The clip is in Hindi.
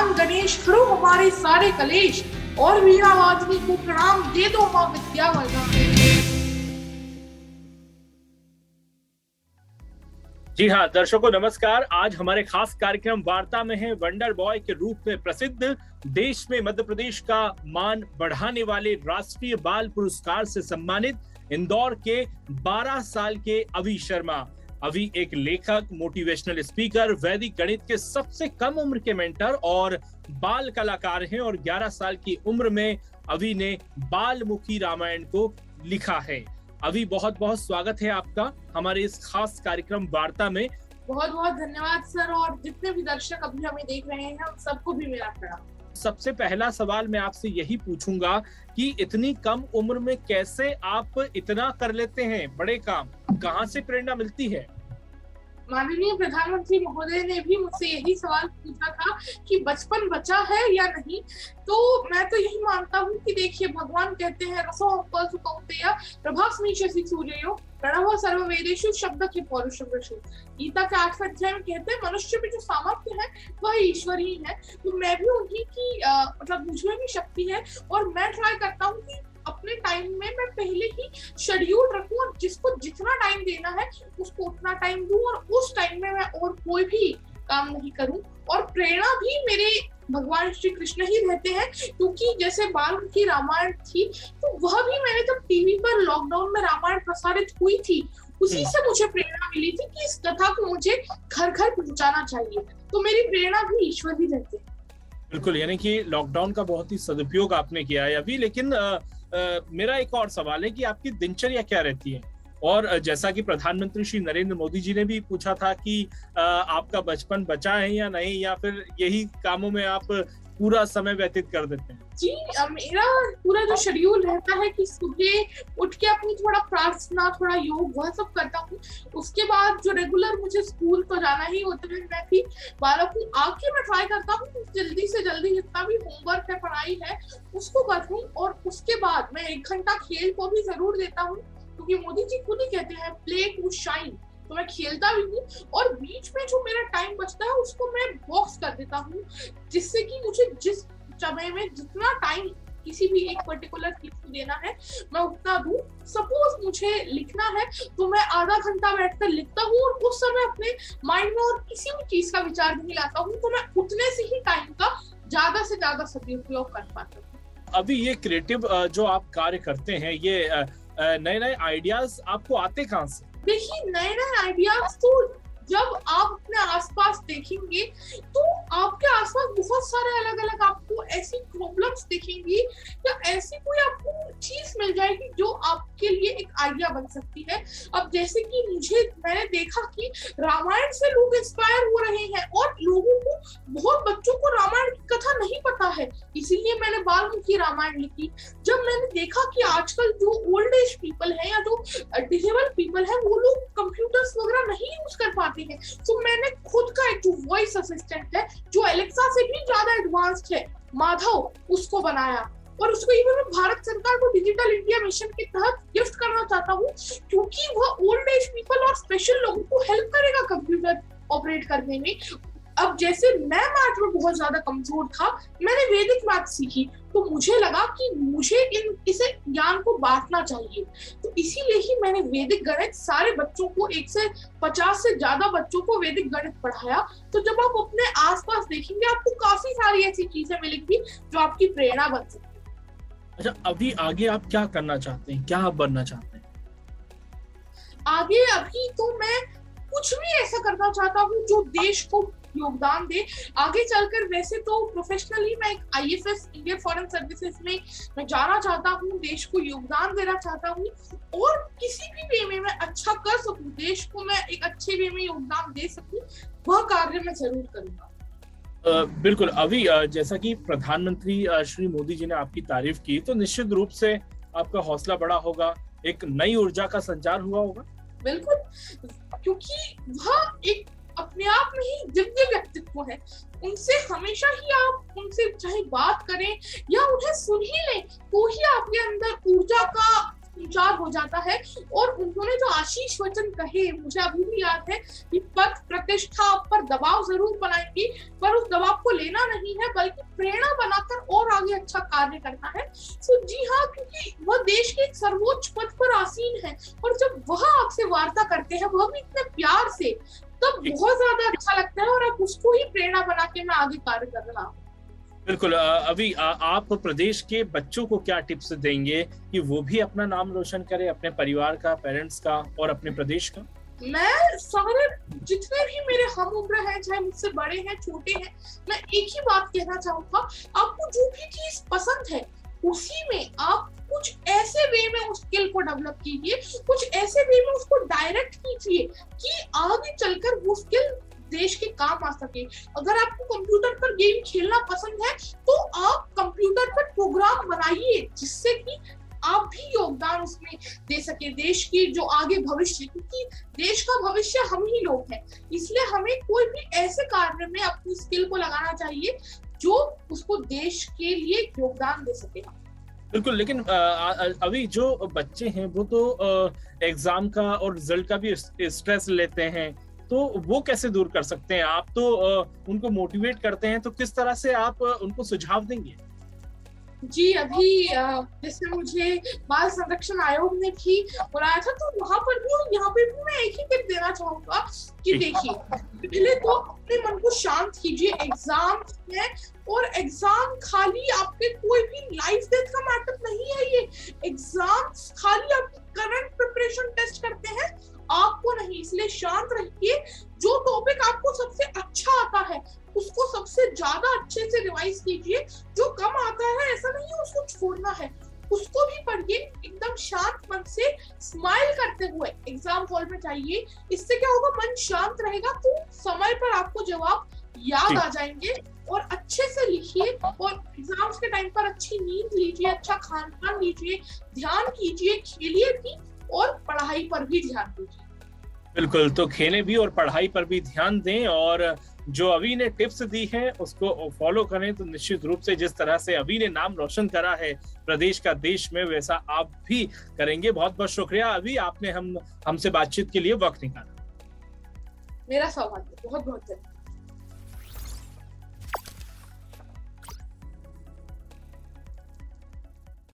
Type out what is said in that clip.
भगवान गणेश हरो हमारे सारे कलेश। और वीणा वादनी को प्रणाम, दे दो माँ विद्या वर्गा जी हाँ दर्शकों, नमस्कार। आज हमारे खास कार्यक्रम वार्ता में है वंडर बॉय के रूप में प्रसिद्ध, देश में मध्य प्रदेश का मान बढ़ाने वाले राष्ट्रीय बाल पुरस्कार से सम्मानित इंदौर के 12 साल के अभी शर्मा। अभी एक लेखक मोटिवेशनल स्पीकर वैदिक गणित के सबसे कम उम्र के मेंटर और बाल कलाकार हैं और 11 साल की उम्र में अभी ने बालमुखी रामायण को लिखा है। अभी बहुत बहुत स्वागत है आपका हमारे इस खास कार्यक्रम वार्ता में। बहुत बहुत धन्यवाद सर और जितने भी दर्शक अभी हमें देख रहे हैं उन सबको भी मेरा प्रणाम। सबसे पहला सवाल मैं आपसे यही पूछूँगा कि इतनी कम उम्र में कैसे आप इतना कर लेते हैं बड़े काम? कहाँ से प्रेरणा मिलती है? माननीय प्रधानमंत्री महोदय ने भी मुझसे यही सवाल पूछा था कि बचपन बचा है या नहीं? तो मैं तो यही मानता हूँ कि देखिए, भगवान कहते हैं, रसो कौतेया प्रभास्मी शशि सूर्यो प्रणव सर्ववेदेशु शब्द के पौरुषु गीता के आठवें अध्याय में कहते हैं, मनुष्य में जो सामर्थ्य है, वह ईश्वर ही। है तो मैं भी उन्हीं की मतलब मुझमें भी शक्ति है और मैं ट्राई करता हूँ कि अपने टाइम में मैं पहले ही शेड्यूल रखूँ और जिसको जितना टाइम देना है उसको उतना टाइम दूँ और उस टाइम में मैं और कोई भी काम नहीं करूँ। और प्रेरणा भी मेरे भगवान श्री कृष्ण ही रहते हैं क्योंकि जैसे बाल की रामायण थी तो वह भी मैंने जब टीवी पर लॉकडाउन में रामायण प्रसारित हुई थी उसी हम्म। से मुझे प्रेरणा मिली थी कि इस कथा को मुझे घर घर पहुंचाना चाहिए। तो मेरी प्रेरणा भी ईश्वर ही रहते हैं। बिल्कुल यानी कि लॉकडाउन का बहुत ही सदुपयोग आपने किया है अभी लेकिन आ, मेरा एक और सवाल है कि आपकी दिनचर्या क्या रहती है? और जैसा कि प्रधानमंत्री श्री नरेंद्र मोदी जी ने भी पूछा था कि आपका बचपन बचा है या नहीं, या फिर यही कामों में आप पूरा समय व्यतीत कर देते हैं? जी मेरा पूरा जो शेड्यूल रहता है कि सुबह उठ के अपनी थोड़ा प्रार्थना, थोड़ा योग, वह सब करता हूँ। उसके बाद जो रेगुलर मुझे स्कूल तो जाना ही होता है, मैं भी बारह को आके मैं ट्राई करता हूँ जल्दी से जल्दी जितना भी होमवर्क है, पढ़ाई है, उसको करूँ और उसके बाद मैं एक घंटा खेल को भी ज़रूर देता हूँ। क्योंकि मोदी जी खुद ही कहते हैं प्ले टू शाइन तो मैं खेलता भी हूँ और बीच में जो मेरा टाइम बचता है, उसको मैं बॉक्स कर देता हूँ, जिससे कि मुझे जिस समय में जितना टाइम किसी भी एक पर्टिकुलर चीज़ को देना है, मैं उतना दू। सपोज़ मुझे लिखना है तो मैं आधा घंटा बैठकर लिखता हूँ और उस समय अपने माइंड में और किसी भी चीज़ का विचार नहीं लाता हूँ तो मैं उतने से ही टाइम का ज़्यादा से ज़्यादा सदुपयोग कर पाता हूँ। अभी ये क्रिएटिव जो आप कार्य करते हैं, ये नए नए आइडियाज़ आपको आते कहाँ से? देखिए नए नए आइडियाज़ तो जब आप अपने आसपास देखेंगे तो आपके आसपास बहुत सारे अलग अलग आपको ऐसी प्रॉब्लम्स दिखेंगी या ऐसी कोई आपको चीज़ मिल जाएगी जो आपके लिए एक आइडिया बन सकती है। अब जैसे कि मुझे, मैंने देखा कि रामायण से लोग इंस्पायर हो रहे हैं और लोगों को, बहुत बच्चों को रामायण है। इसीलिए मैंने बालमुखी रामायण लिखी। जब मैंने देखा कि आजकल जो ओल्ड एज पीपल है या जो डिसेबल पीपल है, वो लोग कंप्यूटर्स वगैरह नहीं यूज़ कर पाते है। तो मैंने खुद का एक जो वॉइस असिस्टेंट है, जो एलेक्सा से भी ज़्यादा एडवांस्ड है, माधव, उसको बनाया। और उसको इवन मैं भारत सरकार को डिजिटल इंडिया मिशन के तहत गिफ्ट करना चाहता हूँ, क्योंकि वह ओल्ड एज पीपल और स्पेशल लोगों को हेल्प करेगा कंप्यूटर ऑपरेट करने में। अब जैसे मैं मैथ में बहुत ज़्यादा कमज़ोर था मैंने वैदिक मैथ सीखी तो मुझे लगा कि मुझे इन इसे ज्ञान को बांटना चाहिए। तो इसीलिए ही मैंने वैदिक गणित सारे बच्चों को एक से पचास से ज़्यादा बच्चों को वैदिक गणित पढ़ाया। तो जब आप अपने आसपास देखेंगे आपको काफ़ी सारी ऐसी चीज़ें मिलेंगी जो आपकी प्रेरणा बन सकती अच्छा अभी आगे आप क्या करना चाहते हैं? क्या आप बनना चाहते हैं? आगे अभी तो मैं कुछ भी ऐसा करना चाहता हूँ जो देश को योगदान दे। आगे चलकर वैसे तो प्रोफेशनली मैं एक I F S Indian foreign services में मैं जाना चाहता हूँ देश को योगदान देना चाहता हूँ और किसी भी वे में मैं अच्छा कर सकूँ देश को मैं एक अच्छे वे में योगदान दे सकूँ वह कार्य मैं ज़रूर करूँगा। बिल्कुल अभी जैसा कि प्रधानमंत्री श्री मोदी जी ने आपकी तारीफ़ की तो निश्चित रूप से आपका हौसला बड़ा होगा एक नई ऊर्जा का संचार हुआ होगा। बिल्कुल क्योंकि वह एक व्यक्तित्व है। उनसे हमेशा ही आप उनसे चाहे बात करें या उन्हें सुन ही लें तो ही आपके अंदर ऊर्जा का विचार हो जाता है। और उन्होंने जो आशीष वचन कहे, मुझे अभी भी याद है कि पद प्रतिष्ठा पर दबाव ज़रूर बनाएँगी, पर उस दबाव को लेना नहीं है, बल्कि प्रेरणा बनाकर और आगे अच्छा कार्य करना है। तो जी हाँ क्योंकि वह देश के एक सर्वोच्च पद पर आसीन है, और जब वह आपसे वार्ता करते हैं, वह भी इतने प्यार से तब बहुत ज़्यादा अच्छा लगता है और अब उसको ही प्रेरणा बना के मैं आगे कार्य कर रहा हूँ। बिल्कुल अभी आप प्रदेश के बच्चों को क्या टिप्स देंगे कि वो भी अपना नाम रोशन करें अपने परिवार का पेरेंट्स का और अपने प्रदेश का? मैं सारे जितने भी मेरे हम उम्र है चाहे मुझसे बड़े हैं छोटे हैं मैं एक ही बात कहना चाहूँगा आपको जो भी चीज़ पसंद है उसी में आप कुछ ऐसे वे में उस स्किल को डेवलप कीजिए, कुछ ऐसे वे में उसको डायरेक्ट कीजिए कि आगे चलकर वो स्किल देश के काम आ सके। अगर आपको कंप्यूटर पर गेम खेलना पसंद है तो आप कंप्यूटर पर प्रोग्राम बनाइए जिससे कि आप भी योगदान उसमें दे सके। देश की जो आगे भविष्य, क्योंकि देश का भविष्य हम ही लोग हैं। इसलिए हमें कोई भी ऐसे कार्य में अपनी स्किल को लगाना चाहिए जो उसको देश के लिए योगदान दे सके। बिल्कुल, लेकिन अभी जो बच्चे हैं, वो तो एग्ज़ाम का और रिज़ल्ट का भी स्ट्रेस लेते हैं तो वो कैसे दूर कर सकते हैं? आप तो उनको मोटिवेट करते हैं तो किस तरह से आप उनको सुझाव देंगे? जी अभी जैसे मुझे बाल संरक्षण आयोग ने भी बुलाया था तो वहाँ पर भी यहाँ पे भी मैं एक ही टिप देना चाहूँगा कि देखिए पहले तो अपने मन को शांत कीजिए एग्ज़ाम है और एग्ज़ाम खाली आपके कोई भी लाइफ डेथ का मैटर नहीं है ये। एग्ज़ाम खाली आपकी करंट प्रिपरेशन टेस्ट करते हैं आपको नहीं इसलिए शांत रहिए स्माइल करते हुए एग्ज़ाम हॉल में जाइए इससे क्या होगा मन शांत रहेगा तो समय पर आपको जवाब याद आ जाएँगे और अच्छे से लिखिए और एग्ज़ाम्स के टाइम पर अच्छी नींद लीजिए अच्छा खान पान लीजिए ध्यान कीजिए खेलिए भी और पढ़ाई पर भी ध्यान दीजिए। बिल्कुल तो खेलें भी और पढ़ाई पर भी ध्यान दें और जो अभी ने टिप्स दी है, उसको फॉलो करें। तो निश्चित रूप से जिस तरह से अभी ने नाम रोशन करा है प्रदेश का देश में, वैसा आप भी करेंगे। बहुत बहुत शुक्रिया। अभी आपने हम, हमसे बातचीत के लिए वक्त निकाला। मेरा सौभाग्य। बहुत बहुत धन्यवाद।